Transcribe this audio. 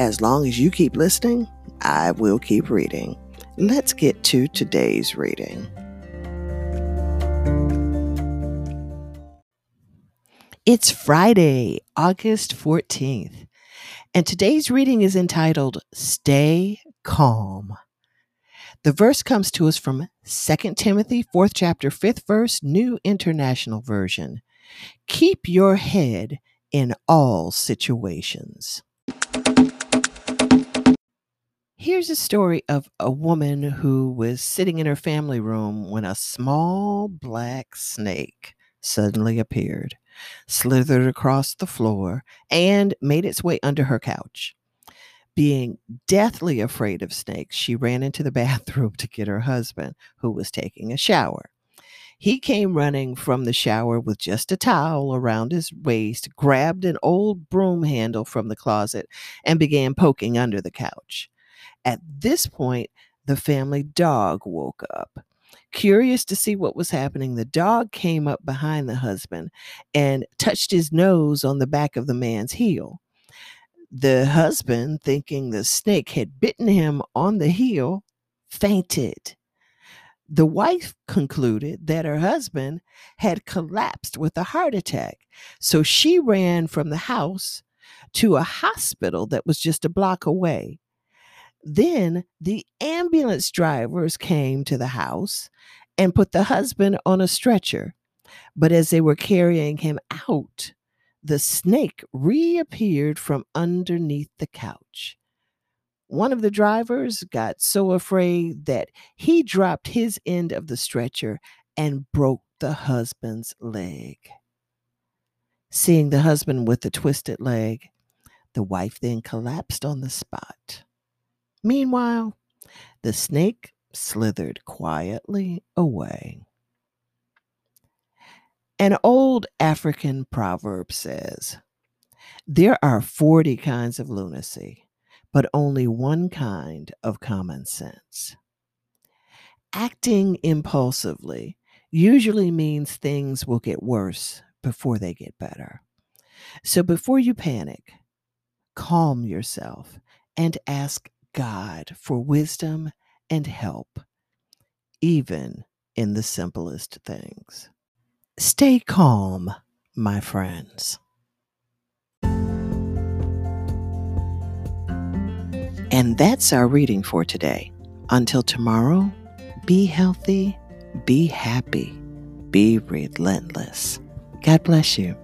as long as you keep listening, I will keep reading. Let's get to today's reading. It's Friday, August 14th, and today's reading is entitled Stay Calm. The verse comes to us from 2 Timothy, 4th chapter, 5th verse, New International Version. Keep your head in all situations. Here's a story of a woman who was sitting in her family room when a small black snake suddenly appeared, slithered across the floor, and made its way under her couch. Being deathly afraid of snakes, she ran into the bathroom to get her husband, who was taking a shower. He came running from the shower with just a towel around his waist, grabbed an old broom handle from the closet, and began poking under the couch. At this point, the family dog woke up. Curious to see what was happening, the dog came up behind the husband and touched his nose on the back of the man's heel. The husband, thinking the snake had bitten him on the heel, fainted. The wife concluded that her husband had collapsed with a heart attack. So she ran from the house to a hospital that was just a block away. Then the ambulance drivers came to the house and put the husband on a stretcher. But as they were carrying him out, the snake reappeared from underneath the couch. One of the drivers got so afraid that he dropped his end of the stretcher and broke the husband's leg. Seeing the husband with the twisted leg, the wife then collapsed on the spot. Meanwhile, the snake slithered quietly away. An old African proverb says, There are 40 kinds of lunacy, but only one kind of common sense. Acting impulsively usually means things will get worse before they get better. So before you panic, calm yourself and ask God for wisdom and help, even in the simplest things. Stay calm, my friends. And that's our reading for today. Until tomorrow, be healthy, be happy, be relentless. God bless you.